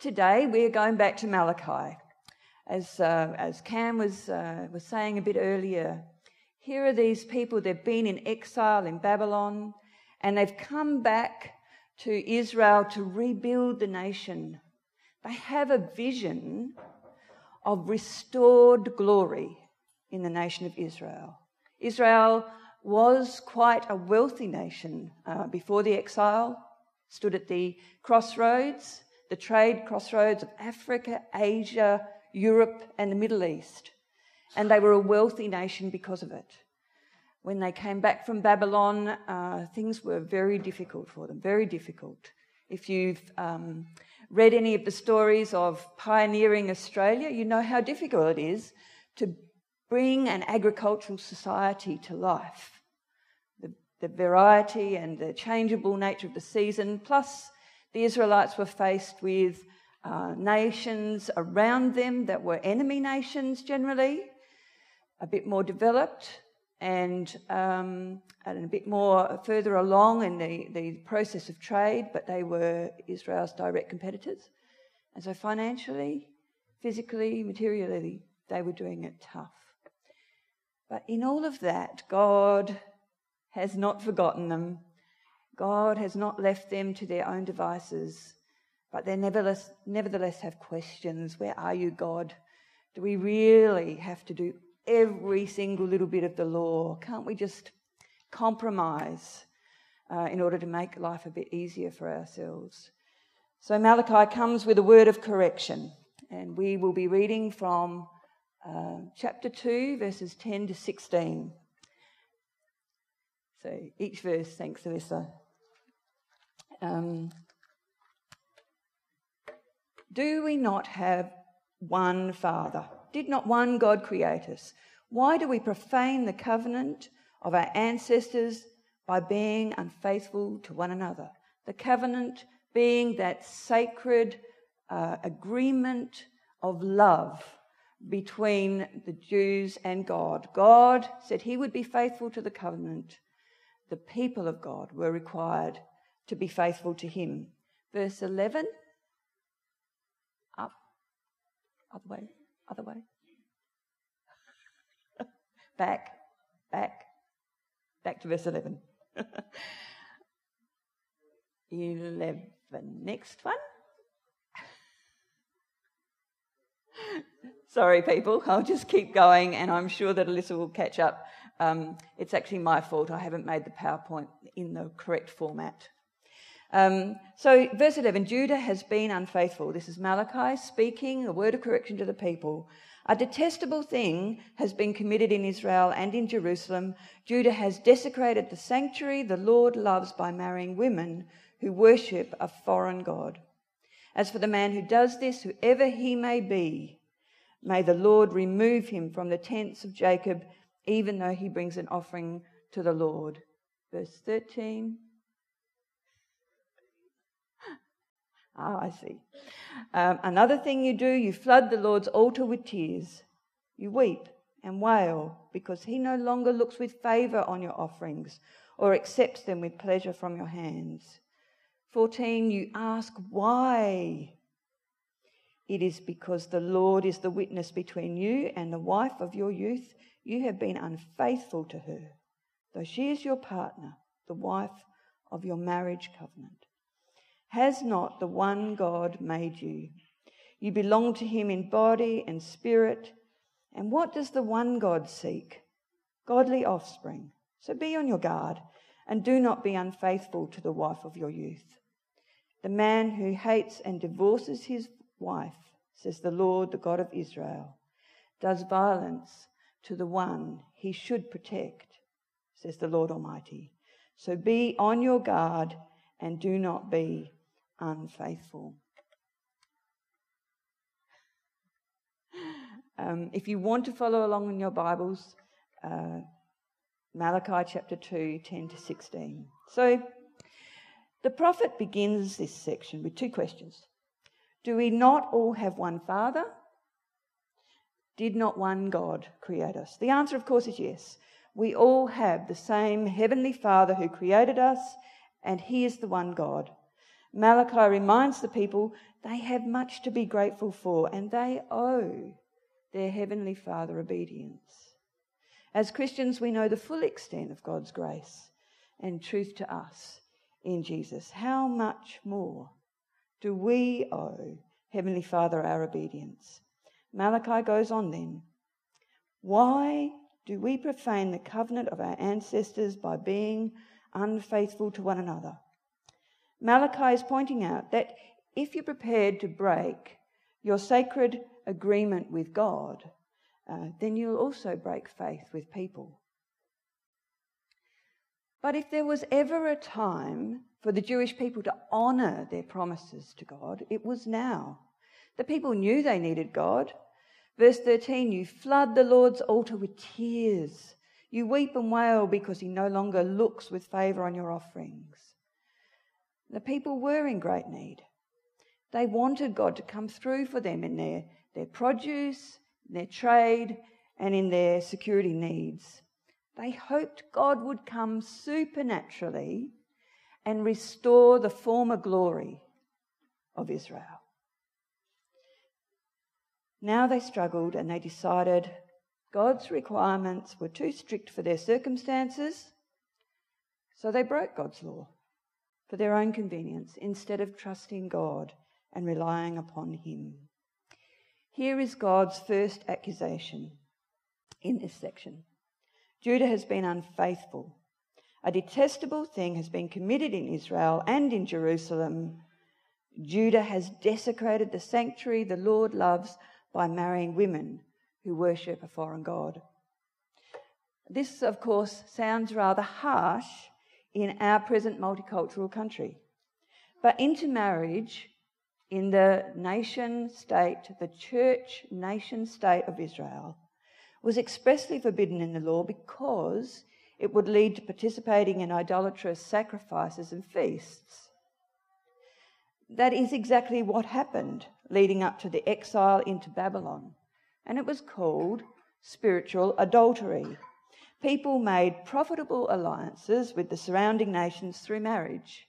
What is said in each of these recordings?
today we're going back to Malachi. As, uh, as Cam was, uh, was saying a bit earlier, here are these people, they've been in exile in Babylon, and they've come back to Israel to rebuild the nation. They have a vision of restored glory in the nation of Israel. Israel was quite a wealthy nation uh, before the exile, stood at the crossroads, the trade crossroads of Africa, Asia, Europe, and the Middle East. And they were a wealthy nation because of it. When they came back from Babylon, uh, things were very difficult for them, very difficult. If you've um, read any of the stories of pioneering Australia, you know how difficult it is to bring an agricultural society to life. The, the variety and the changeable nature of the season, plus the Israelites were faced with uh, nations around them that were enemy nations generally, a bit more developed and, um, and a bit more further along in the, the process of trade, but they were Israel's direct competitors. And so financially, physically, materially, they were doing it tough. But in all of that, God has not forgotten them. God has not left them to their own devices, but they nevertheless, nevertheless have questions. Where are you, God? Do we really have to do every single little bit of the law? Can't we just compromise uh, in order to make life a bit easier for ourselves? So Malachi comes with a word of correction, and we will be reading from uh, chapter 2, verses 10 to 16. So each verse, thanks, Alyssa. Um, do we not have one Father? Did not one God create us? Why do we profane the covenant of our ancestors by being unfaithful to one another? The covenant being that sacred uh, agreement of love between the Jews and God. God said he would be faithful to the covenant. The people of God were required to be faithful to him. Verse 11. Up. Other way other way. back, back, back to verse 11. 11. Next one. Sorry, people, I'll just keep going and I'm sure that Alyssa will catch up. Um, it's actually my fault. I haven't made the PowerPoint in the correct format. Um, so, verse 11 Judah has been unfaithful. This is Malachi speaking a word of correction to the people. A detestable thing has been committed in Israel and in Jerusalem. Judah has desecrated the sanctuary the Lord loves by marrying women who worship a foreign God. As for the man who does this, whoever he may be, may the Lord remove him from the tents of Jacob, even though he brings an offering to the Lord. Verse 13. Ah, I see. Um, another thing you do, you flood the Lord's altar with tears. You weep and wail because he no longer looks with favour on your offerings or accepts them with pleasure from your hands. 14, you ask why. It is because the Lord is the witness between you and the wife of your youth. You have been unfaithful to her, though she is your partner, the wife of your marriage covenant. Has not the one God made you? You belong to him in body and spirit. And what does the one God seek? Godly offspring. So be on your guard and do not be unfaithful to the wife of your youth. The man who hates and divorces his wife, says the Lord, the God of Israel, does violence to the one he should protect, says the Lord Almighty. So be on your guard and do not be unfaithful. Um, if you want to follow along in your Bibles, uh, Malachi chapter 2, 10 to 16. So the prophet begins this section with two questions Do we not all have one Father? Did not one God create us? The answer, of course, is yes. We all have the same Heavenly Father who created us, and He is the one God. Malachi reminds the people they have much to be grateful for and they owe their Heavenly Father obedience. As Christians, we know the full extent of God's grace and truth to us in Jesus. How much more do we owe Heavenly Father our obedience? Malachi goes on then. Why do we profane the covenant of our ancestors by being unfaithful to one another? Malachi is pointing out that if you're prepared to break your sacred agreement with God, uh, then you'll also break faith with people. But if there was ever a time for the Jewish people to honour their promises to God, it was now. The people knew they needed God. Verse 13 You flood the Lord's altar with tears. You weep and wail because he no longer looks with favour on your offerings. The people were in great need. They wanted God to come through for them in their, their produce, their trade, and in their security needs. They hoped God would come supernaturally and restore the former glory of Israel. Now they struggled and they decided God's requirements were too strict for their circumstances, so they broke God's law for their own convenience instead of trusting God and relying upon Him. Here is God's first accusation in this section Judah has been unfaithful. A detestable thing has been committed in Israel and in Jerusalem. Judah has desecrated the sanctuary the Lord loves by marrying women who worship a foreign god. This, of course, sounds rather harsh in our present multicultural country. But intermarriage in the nation state, the church nation state of Israel, was expressly forbidden in the law because it would lead to participating in idolatrous sacrifices and feasts. That is exactly what happened leading up to the exile into Babylon, and it was called spiritual adultery. People made profitable alliances with the surrounding nations through marriage.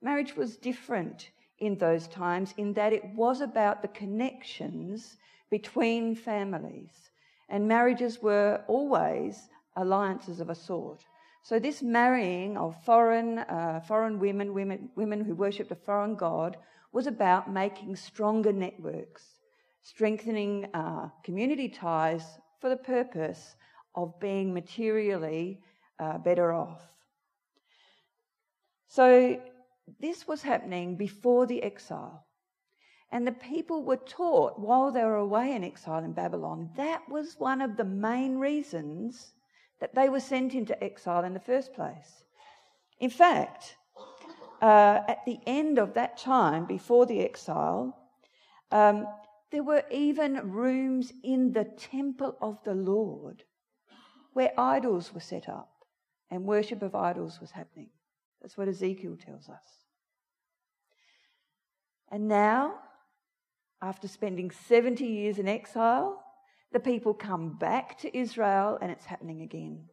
Marriage was different in those times in that it was about the connections between families, and marriages were always alliances of a sort. So this marrying of foreign, uh, foreign women, women, women who worshipped a foreign god, was about making stronger networks, strengthening uh, community ties for the purpose of being materially uh, better off. So this was happening before the exile. And the people were taught while they were away in exile in Babylon, that was one of the main reasons that they were sent into exile in the first place. In fact, uh, at the end of that time, before the exile, um, there were even rooms in the temple of the Lord where idols were set up and worship of idols was happening. That's what Ezekiel tells us. And now, after spending 70 years in exile, the people come back to Israel and it's happening again.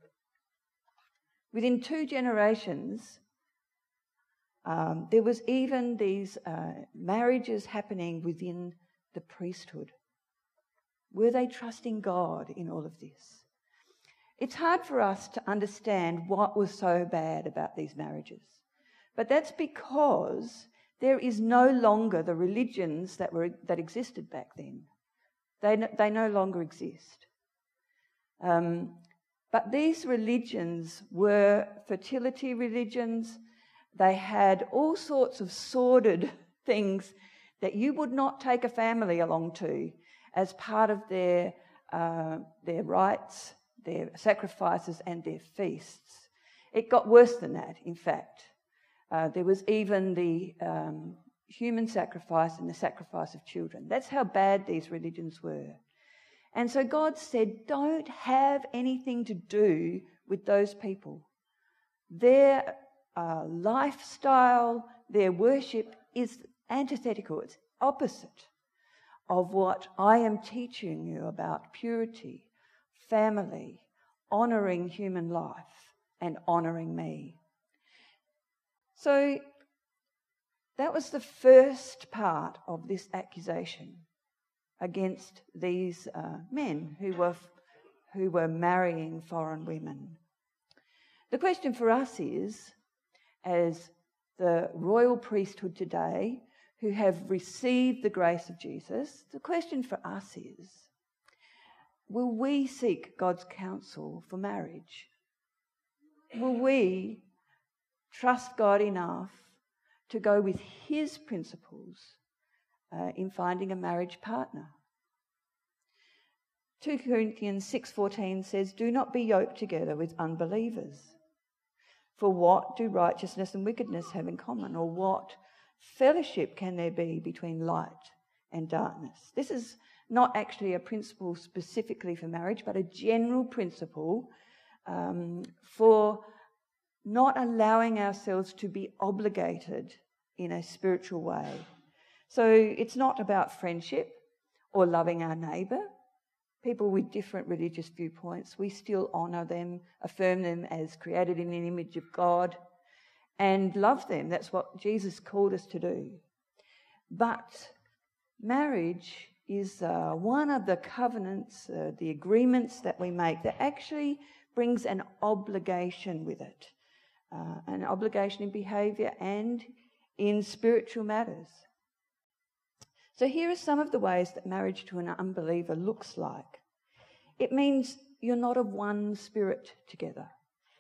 Within two generations, um, there was even these uh, marriages happening within the priesthood. Were they trusting God in all of this? It's hard for us to understand what was so bad about these marriages. But that's because there is no longer the religions that, were, that existed back then. They, they no longer exist. Um, but these religions were fertility religions. They had all sorts of sordid things that you would not take a family along to as part of their, uh, their rites, their sacrifices, and their feasts. It got worse than that, in fact. Uh, there was even the um, human sacrifice and the sacrifice of children. That's how bad these religions were. And so God said, don't have anything to do with those people. Their uh, lifestyle, their worship is antithetical, it's opposite of what I am teaching you about purity, family, honouring human life, and honouring me. So That was the first part of this accusation against these uh, men who were, who were marrying foreign women. The question for us is as the royal priesthood today who have received the grace of Jesus, the question for us is will we seek God's counsel for marriage? Will we trust God enough to go with His principles uh, in finding a marriage partner? 2 Corinthians 6:14 says, "Do not be yoked together with unbelievers." For what do righteousness and wickedness have in common? Or what fellowship can there be between light and darkness? This is not actually a principle specifically for marriage, but a general principle um, for not allowing ourselves to be obligated in a spiritual way. So it's not about friendship or loving our neighbour people with different religious viewpoints, we still honour them, affirm them as created in the image of God, and love them. That's what Jesus called us to do. But marriage is uh, one of the covenants, uh, the agreements that we make that actually brings an obligation with it, uh, an obligation in behaviour and in spiritual matters. So, here are some of the ways that marriage to an unbeliever looks like. It means you're not of one spirit together.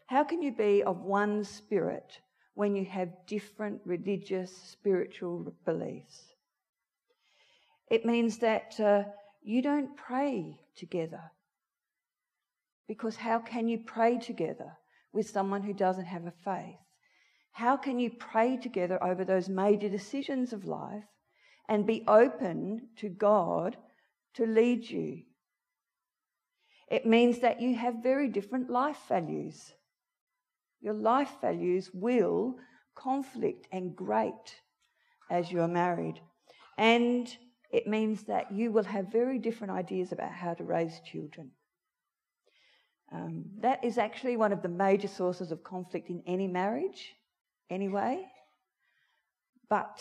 How can you be of one spirit when you have different religious, spiritual beliefs? It means that uh, you don't pray together. Because how can you pray together with someone who doesn't have a faith? How can you pray together over those major decisions of life and be open to God to lead you. It means that you have very different life values. Your life values will conflict and grate as you are married. And it means that you will have very different ideas about how to raise children. Um, that is actually one of the major sources of conflict in any marriage, anyway. But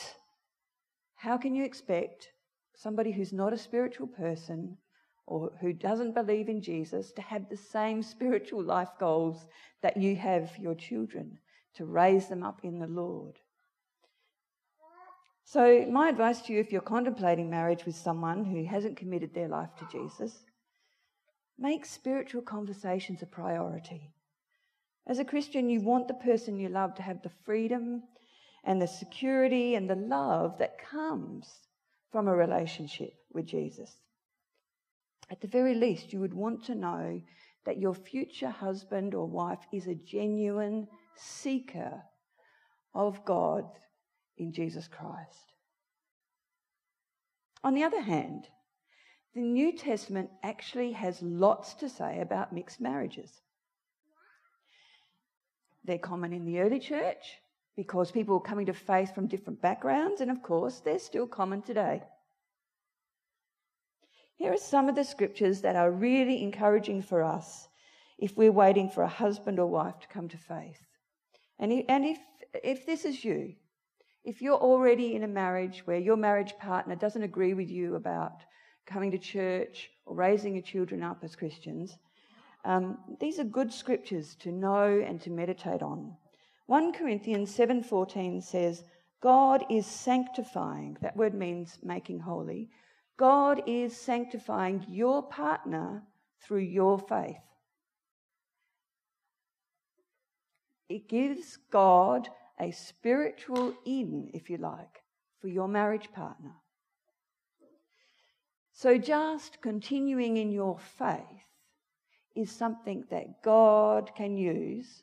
how can you expect somebody who's not a spiritual person or who doesn't believe in Jesus to have the same spiritual life goals that you have for your children, to raise them up in the Lord? So, my advice to you if you're contemplating marriage with someone who hasn't committed their life to Jesus, make spiritual conversations a priority. As a Christian, you want the person you love to have the freedom and the security and the love that comes from a relationship with Jesus. At the very least, you would want to know that your future husband or wife is a genuine seeker of God in Jesus Christ. On the other hand, the New Testament actually has lots to say about mixed marriages. They're common in the early church, because people were coming to faith from different backgrounds, and of course, they're still common today. Here are some of the scriptures that are really encouraging for us if we're waiting for a husband or wife to come to faith. And if, if this is you, if you're already in a marriage where your marriage partner doesn't agree with you about coming to church or raising your children up as Christians, um, these are good scriptures to know and to meditate on. 1 Corinthians 7:14 says, God is sanctifying. That word means making holy. God is sanctifying your partner through your faith. It gives God a spiritual in, if you like, for your marriage partner. So just continuing in your faith is something that God can use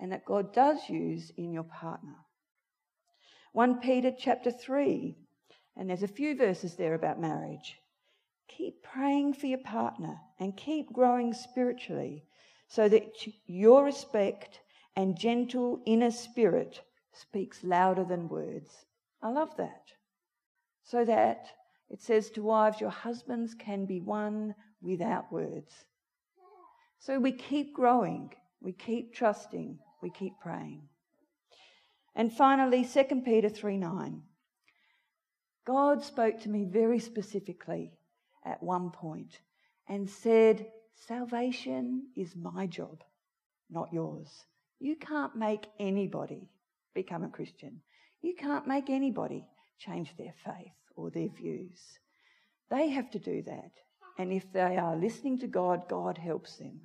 and that God does use in your partner. 1 Peter chapter 3, and there's a few verses there about marriage. Keep praying for your partner and keep growing spiritually so that your respect and gentle inner spirit speaks louder than words. I love that. So that it says to wives, your husbands can be won without words. So we keep growing, we keep trusting, we keep praying. And finally, 2 Peter 3 9. God spoke to me very specifically at one point and said, Salvation is my job, not yours. You can't make anybody become a Christian. You can't make anybody change their faith or their views. They have to do that. And if they are listening to God, God helps them.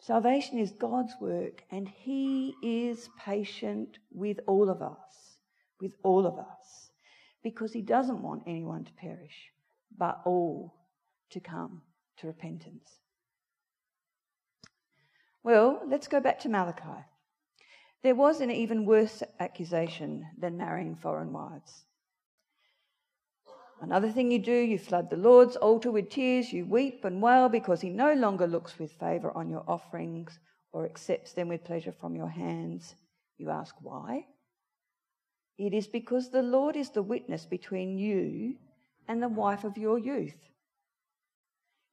Salvation is God's work, and He is patient with all of us, with all of us, because He doesn't want anyone to perish, but all to come to repentance. Well, let's go back to Malachi. There was an even worse accusation than marrying foreign wives. Another thing you do, you flood the Lord's altar with tears, you weep and wail because he no longer looks with favour on your offerings or accepts them with pleasure from your hands. You ask why? It is because the Lord is the witness between you and the wife of your youth.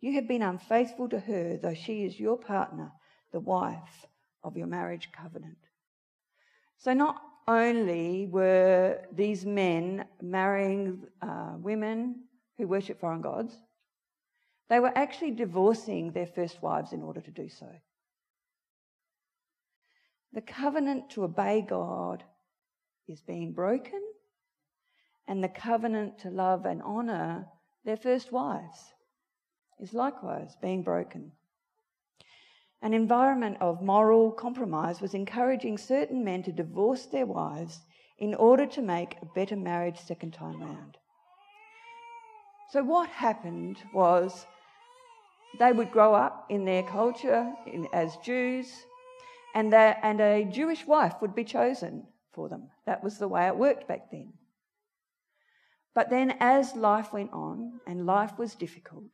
You have been unfaithful to her, though she is your partner, the wife of your marriage covenant. So, not only were these men marrying uh, women who worship foreign gods, they were actually divorcing their first wives in order to do so. The covenant to obey God is being broken, and the covenant to love and honour their first wives is likewise being broken. An environment of moral compromise was encouraging certain men to divorce their wives in order to make a better marriage second time round. So, what happened was they would grow up in their culture in, as Jews, and, and a Jewish wife would be chosen for them. That was the way it worked back then. But then, as life went on and life was difficult,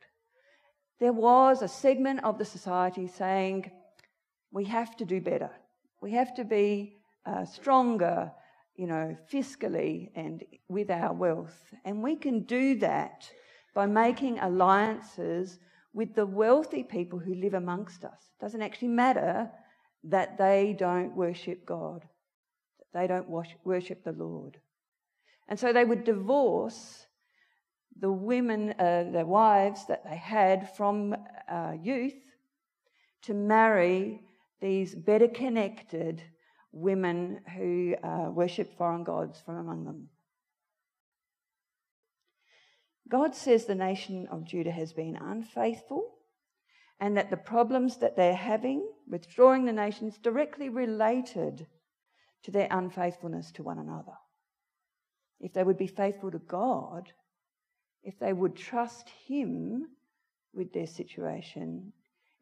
there was a segment of the society saying, we have to do better. We have to be uh, stronger, you know, fiscally and with our wealth. And we can do that by making alliances with the wealthy people who live amongst us. It doesn't actually matter that they don't worship God, that they don't worship the Lord. And so they would divorce the women, uh, wives that they had from uh, youth, to marry these better connected women who uh, worship foreign gods from among them. God says the nation of Judah has been unfaithful and that the problems that they're having, withdrawing the nations, directly related to their unfaithfulness to one another. If they would be faithful to God, if they would trust Him with their situation,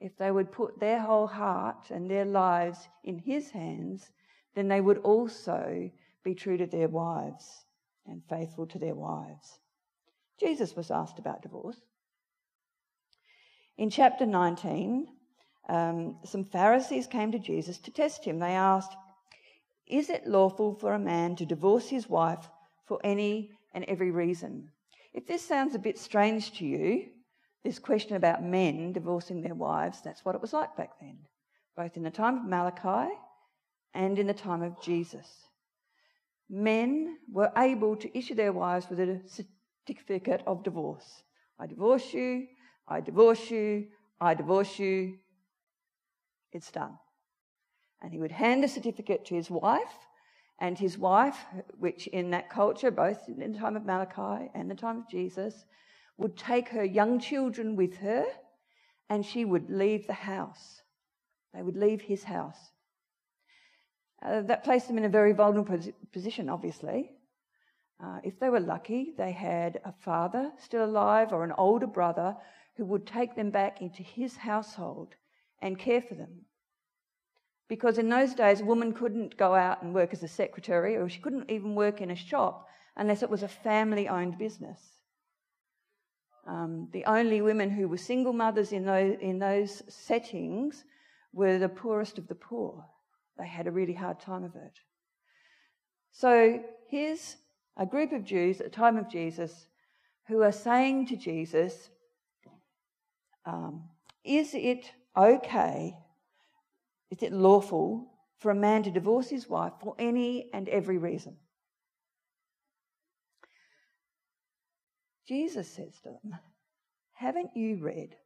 if they would put their whole heart and their lives in His hands, then they would also be true to their wives and faithful to their wives. Jesus was asked about divorce. In chapter 19, um, some Pharisees came to Jesus to test him. They asked, Is it lawful for a man to divorce his wife for any and every reason? If this sounds a bit strange to you, this question about men divorcing their wives, that's what it was like back then, both in the time of Malachi and in the time of Jesus. Men were able to issue their wives with a certificate of divorce. I divorce you, I divorce you, I divorce you. It's done. And he would hand the certificate to his wife, and his wife, which in that culture, both in the time of Malachi and the time of Jesus, would take her young children with her and she would leave the house. They would leave his house. Uh, that placed them in a very vulnerable position, obviously. Uh, if they were lucky, they had a father still alive or an older brother who would take them back into his household and care for them because in those days, a woman couldn't go out and work as a secretary, or she couldn't even work in a shop unless it was a family owned business. Um, the only women who were single mothers in those, in those settings were the poorest of the poor. They had a really hard time of it. So here's a group of Jews at the time of Jesus who are saying to Jesus, um, Is it okay is it lawful for a man to divorce his wife for any and every reason. Jesus says to them, Haven't you read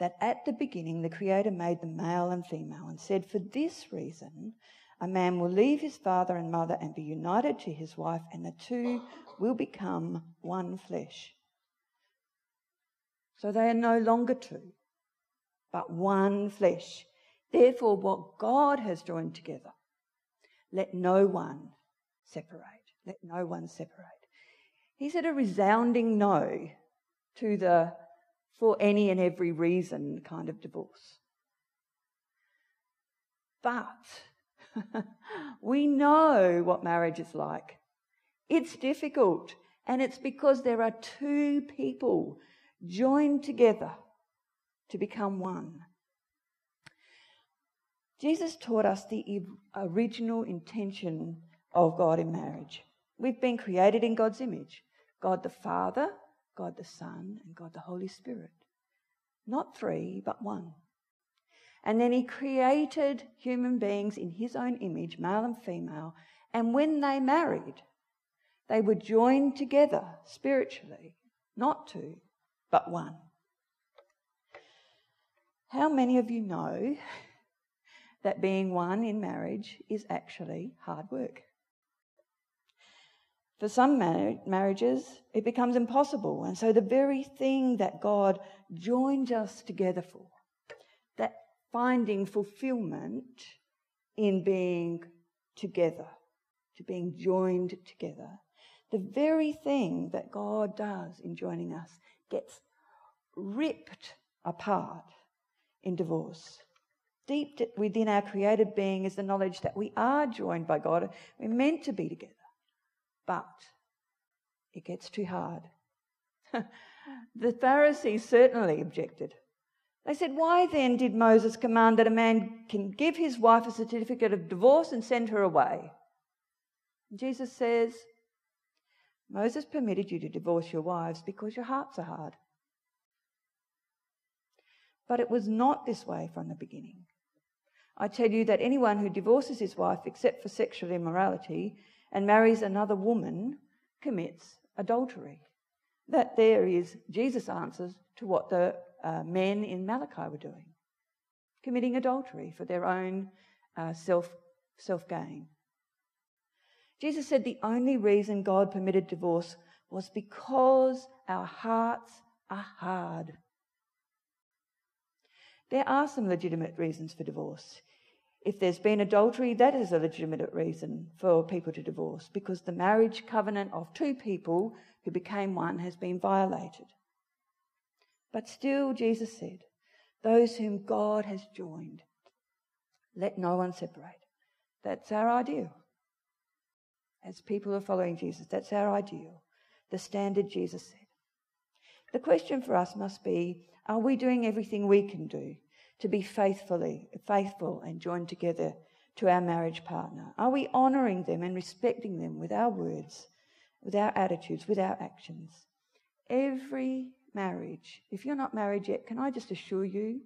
that at the beginning the Creator made them male and female and said, For this reason, a man will leave his father and mother and be united to his wife, and the two will become one flesh. So they are no longer two, but one flesh. Therefore, what God has joined together, let no one separate. Let no one separate. He said a resounding no to the for any and every reason kind of divorce. But we know what marriage is like. It's difficult, and it's because there are two people joined together to become one. Jesus taught us the original intention of God in marriage. We've been created in God's image God the Father, God the Son, and God the Holy Spirit. Not three, but one. And then he created human beings in his own image, male and female. And when they married, they were joined together spiritually, not two, but one. How many of you know that being one in marriage is actually hard work? For some marriages, it becomes impossible. And so, the very thing that God joined us together for, that finding fulfillment in being together, to being joined together, the very thing that God does in joining us gets ripped apart in divorce. Deep within our created being is the knowledge that we are joined by God. We're meant to be together. But it gets too hard. the Pharisees certainly objected. They said, Why then did Moses command that a man can give his wife a certificate of divorce and send her away? Jesus says, Moses permitted you to divorce your wives because your hearts are hard. But it was not this way from the beginning. I tell you that anyone who divorces his wife except for sexual immorality and marries another woman commits adultery. That there is Jesus' answers to what the uh, men in Malachi were doing, committing adultery for their own uh, self self gain. Jesus said the only reason God permitted divorce was because our hearts are hard. There are some legitimate reasons for divorce. If there's been adultery, that is a legitimate reason for people to divorce because the marriage covenant of two people who became one has been violated. But still, Jesus said, Those whom God has joined, let no one separate. That's our ideal. As people are following Jesus, that's our ideal. The standard Jesus said. The question for us must be are we doing everything we can do to be faithfully faithful and joined together to our marriage partner? Are we honoring them and respecting them with our words, with our attitudes, with our actions? Every marriage, if you're not married yet, can I just assure you,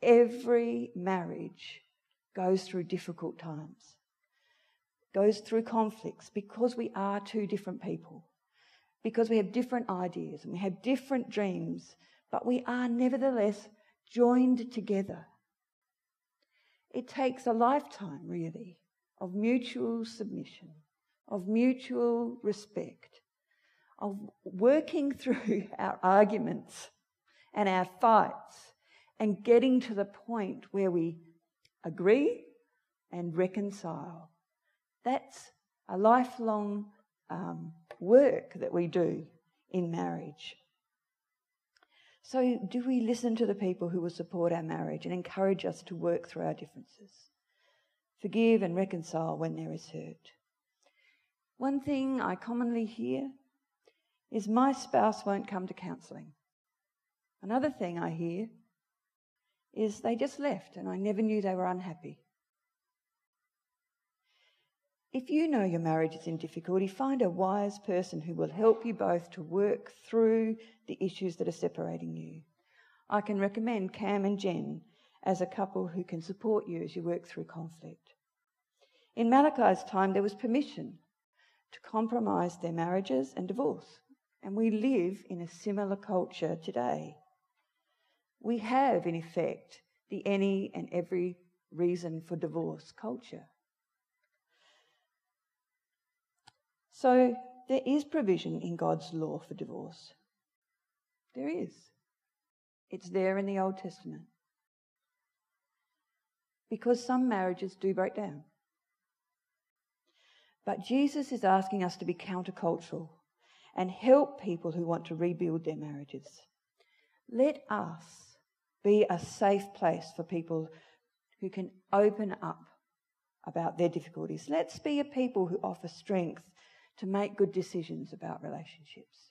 every marriage goes through difficult times, goes through conflicts because we are two different people, because we have different ideas and we have different dreams, but we are nevertheless joined together. It takes a lifetime, really, of mutual submission, of mutual respect, of working through our arguments and our fights and getting to the point where we agree and reconcile. That's a lifelong um, work that we do in marriage. So, do we listen to the people who will support our marriage and encourage us to work through our differences? Forgive and reconcile when there is hurt. One thing I commonly hear is my spouse won't come to counselling. Another thing I hear is they just left and I never knew they were unhappy. If you know your marriage is in difficulty, find a wise person who will help you both to work through the issues that are separating you. I can recommend Cam and Jen as a couple who can support you as you work through conflict. In Malachi's time, there was permission to compromise their marriages and divorce. And we live in a similar culture today. We have, in effect, the any and every reason for divorce culture. So there is provision in God's law for divorce. There is. It's there in the Old Testament. Because some marriages do break down. But Jesus is asking us to be countercultural and help people who want to rebuild their marriages. Let us be a safe place for people who can open up about their difficulties. Let's be a people who offer strength to make good decisions about relationships.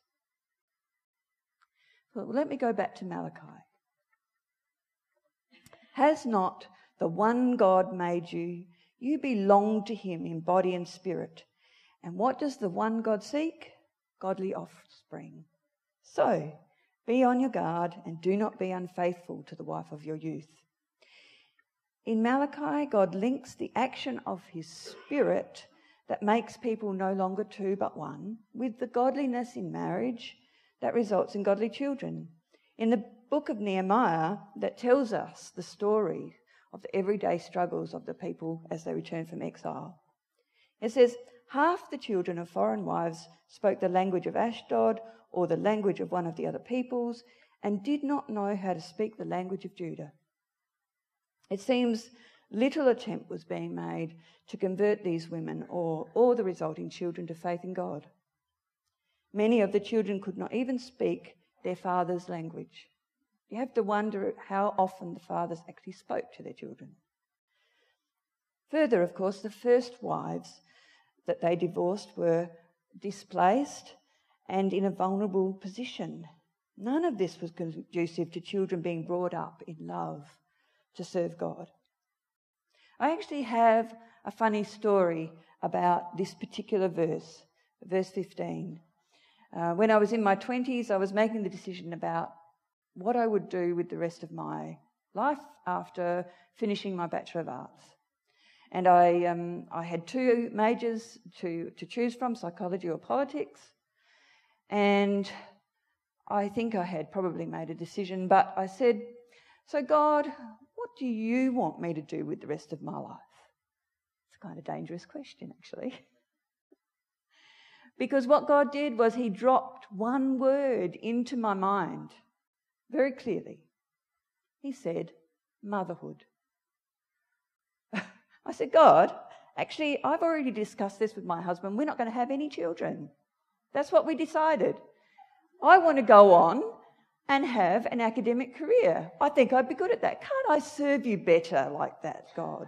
Well, let me go back to Malachi. Has not the one God made you you belong to him in body and spirit. And what does the one God seek? Godly offspring. So, be on your guard and do not be unfaithful to the wife of your youth. In Malachi, God links the action of his spirit that makes people no longer two but one with the godliness in marriage that results in godly children. In the book of Nehemiah, that tells us the story of the everyday struggles of the people as they return from exile. It says, Half the children of foreign wives spoke the language of Ashdod or the language of one of the other peoples and did not know how to speak the language of Judah. It seems little attempt was being made to convert these women or, or the resulting children to faith in God. Many of the children could not even speak their father's language. You have to wonder how often the fathers actually spoke to their children. Further, of course, the first wives that they divorced were displaced and in a vulnerable position. None of this was conducive to children being brought up in love to serve God. I actually have a funny story about this particular verse, verse 15. Uh, when I was in my 20s, I was making the decision about what I would do with the rest of my life after finishing my Bachelor of Arts. And I, um, I had two majors to, to choose from psychology or politics. And I think I had probably made a decision, but I said, So, God, what do you want me to do with the rest of my life? It's a kind of dangerous question, actually. because what God did was He dropped one word into my mind very clearly. He said, motherhood. I said, God, actually, I've already discussed this with my husband. We're not going to have any children. That's what we decided. I want to go on and have an academic career. I think I'd be good at that. Can't I serve you better like that, God?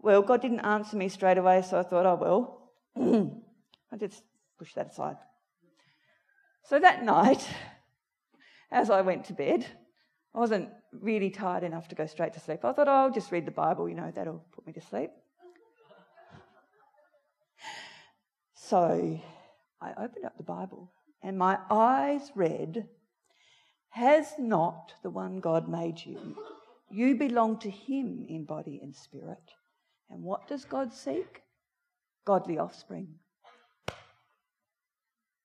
Well, God didn't answer me straight away, so I thought, oh, well. I just pushed that aside. So that night, as I went to bed. I wasn't really tired enough to go straight to sleep. I thought, oh, I'll just read the Bible, you know, that'll put me to sleep. So I opened up the Bible and my eyes read, Has not the one God made you? You belong to him in body and spirit. And what does God seek? Godly offspring.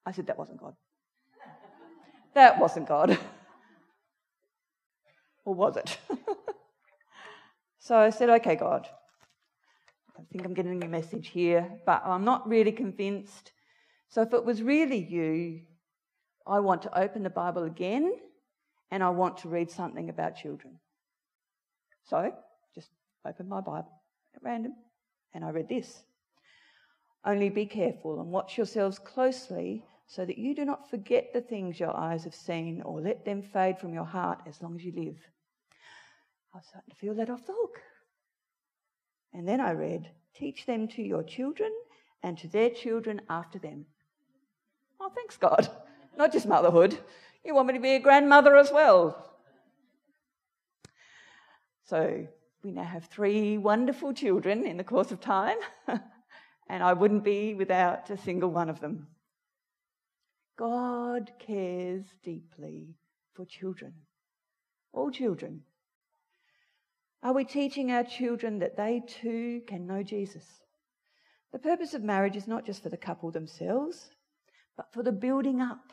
I said, That wasn't God. That wasn't God. or was it? so I said, okay, God, I think I'm getting a message here, but I'm not really convinced. So if it was really you, I want to open the Bible again and I want to read something about children. So just open my Bible at random and I read this. Only be careful and watch yourselves closely so that you do not forget the things your eyes have seen or let them fade from your heart as long as you live. I was starting to feel that off the hook. And then I read, Teach them to your children and to their children after them. Oh, thanks, God. Not just motherhood. You want me to be a grandmother as well. So we now have three wonderful children in the course of time, and I wouldn't be without a single one of them. God cares deeply for children. All children. Are we teaching our children that they too can know Jesus? The purpose of marriage is not just for the couple themselves, but for the building up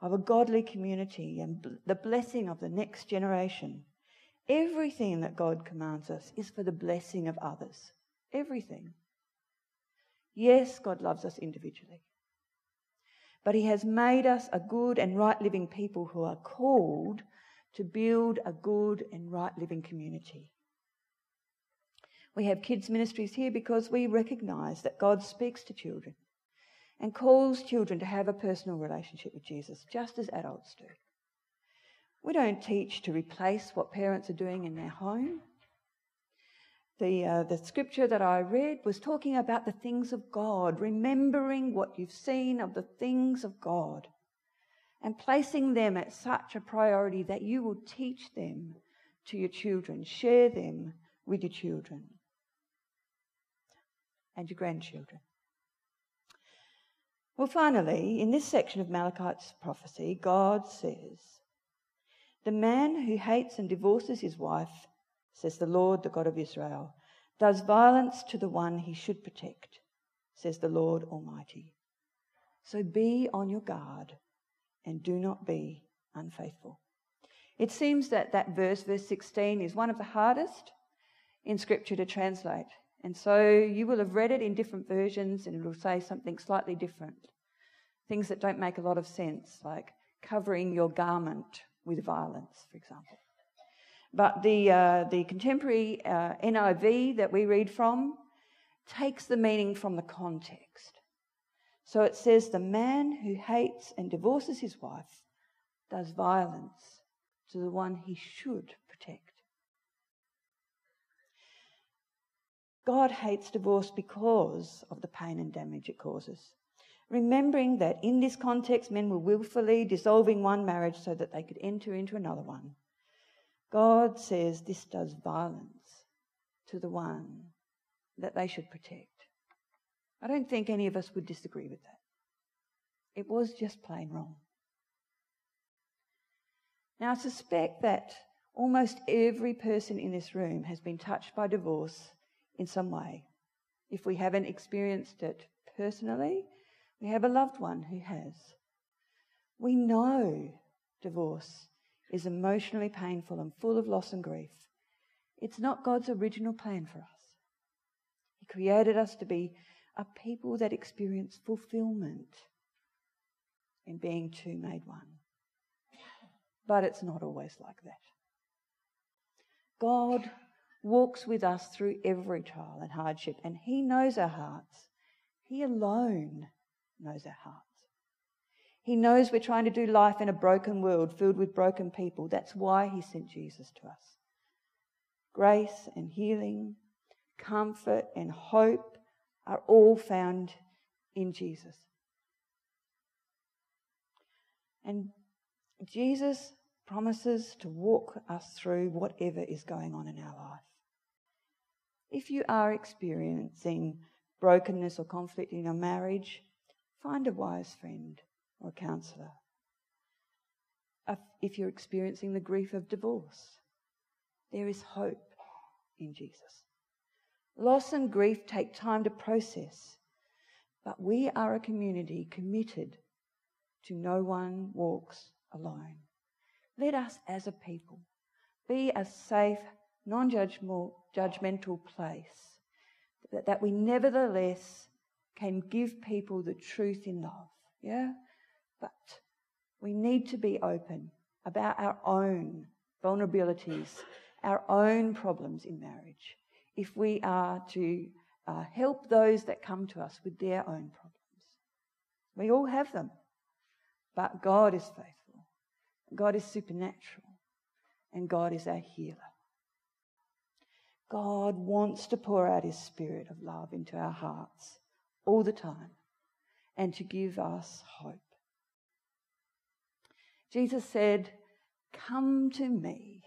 of a godly community and the blessing of the next generation. Everything that God commands us is for the blessing of others. Everything. Yes, God loves us individually. But He has made us a good and right living people who are called to build a good and right living community. We have kids' ministries here because we recognise that God speaks to children and calls children to have a personal relationship with Jesus, just as adults do. We don't teach to replace what parents are doing in their home. The, uh, the scripture that I read was talking about the things of God, remembering what you've seen of the things of God, and placing them at such a priority that you will teach them to your children, share them with your children and your grandchildren. Well, finally, in this section of Malachi's prophecy, God says, The man who hates and divorces his wife, says the Lord, the God of Israel, does violence to the one he should protect, says the Lord Almighty. So be on your guard and do not be unfaithful. It seems that that verse, verse 16, is one of the hardest in Scripture to translate. And so you will have read it in different versions and it'll say something slightly different. Things that don't make a lot of sense, like covering your garment with violence, for example. But the, uh, the contemporary uh, NIV that we read from takes the meaning from the context. So it says, The man who hates and divorces his wife does violence to the one he should protect. God hates divorce because of the pain and damage it causes. Remembering that in this context, men were willfully dissolving one marriage so that they could enter into another one. God says this does violence to the one that they should protect. I don't think any of us would disagree with that. It was just plain wrong. Now, I suspect that almost every person in this room has been touched by divorce in some way. If we haven't experienced it personally, we have a loved one who has. We know divorce is emotionally painful and full of loss and grief. It's not God's original plan for us. He created us to be a people that experience fulfillment in being two made one. But it's not always like that. God walks with us through every trial and hardship, and He knows our hearts. He alone knows our hearts. He knows we're trying to do life in a broken world filled with broken people. That's why He sent Jesus to us. Grace and healing, comfort and hope are all found in Jesus. And Jesus promises to walk us through whatever is going on in our life. If you are experiencing brokenness or conflict in your marriage, find a wise friend or counsellor. If you're experiencing the grief of divorce, there is hope in Jesus. Loss and grief take time to process, but we are a community committed to no one walks alone. Let us as a people be a safe, non judgmental place that, that we nevertheless can give people the truth in love. Yeah? But we need to be open about our own vulnerabilities, our own problems in marriage, if we are to uh, help those that come to us with their own problems. We all have them, but God is faithful, God is supernatural, and God is our healer. God wants to pour out his spirit of love into our hearts all the time and to give us hope. Jesus said, Come to me,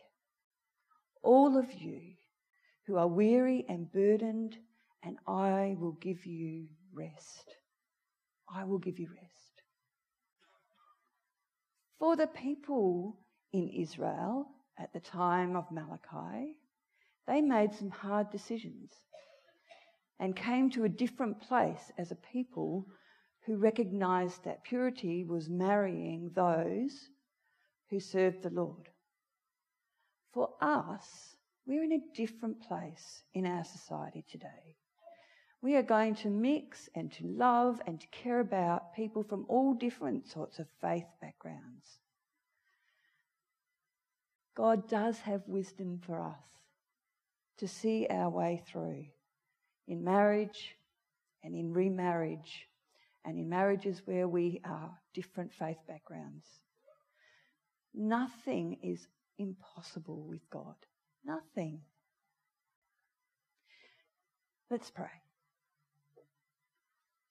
all of you who are weary and burdened, and I will give you rest. I will give you rest. For the people in Israel, at the time of Malachi, they made some hard decisions and came to a different place as a people who recognized that purity was marrying those who served the Lord. For us, we're in a different place in our society today. We are going to mix and to love and to care about people from all different sorts of faith backgrounds. God does have wisdom for us to see our way through in marriage and in remarriage and in marriages where we are different faith backgrounds. Nothing is impossible with God. Nothing. Let's pray.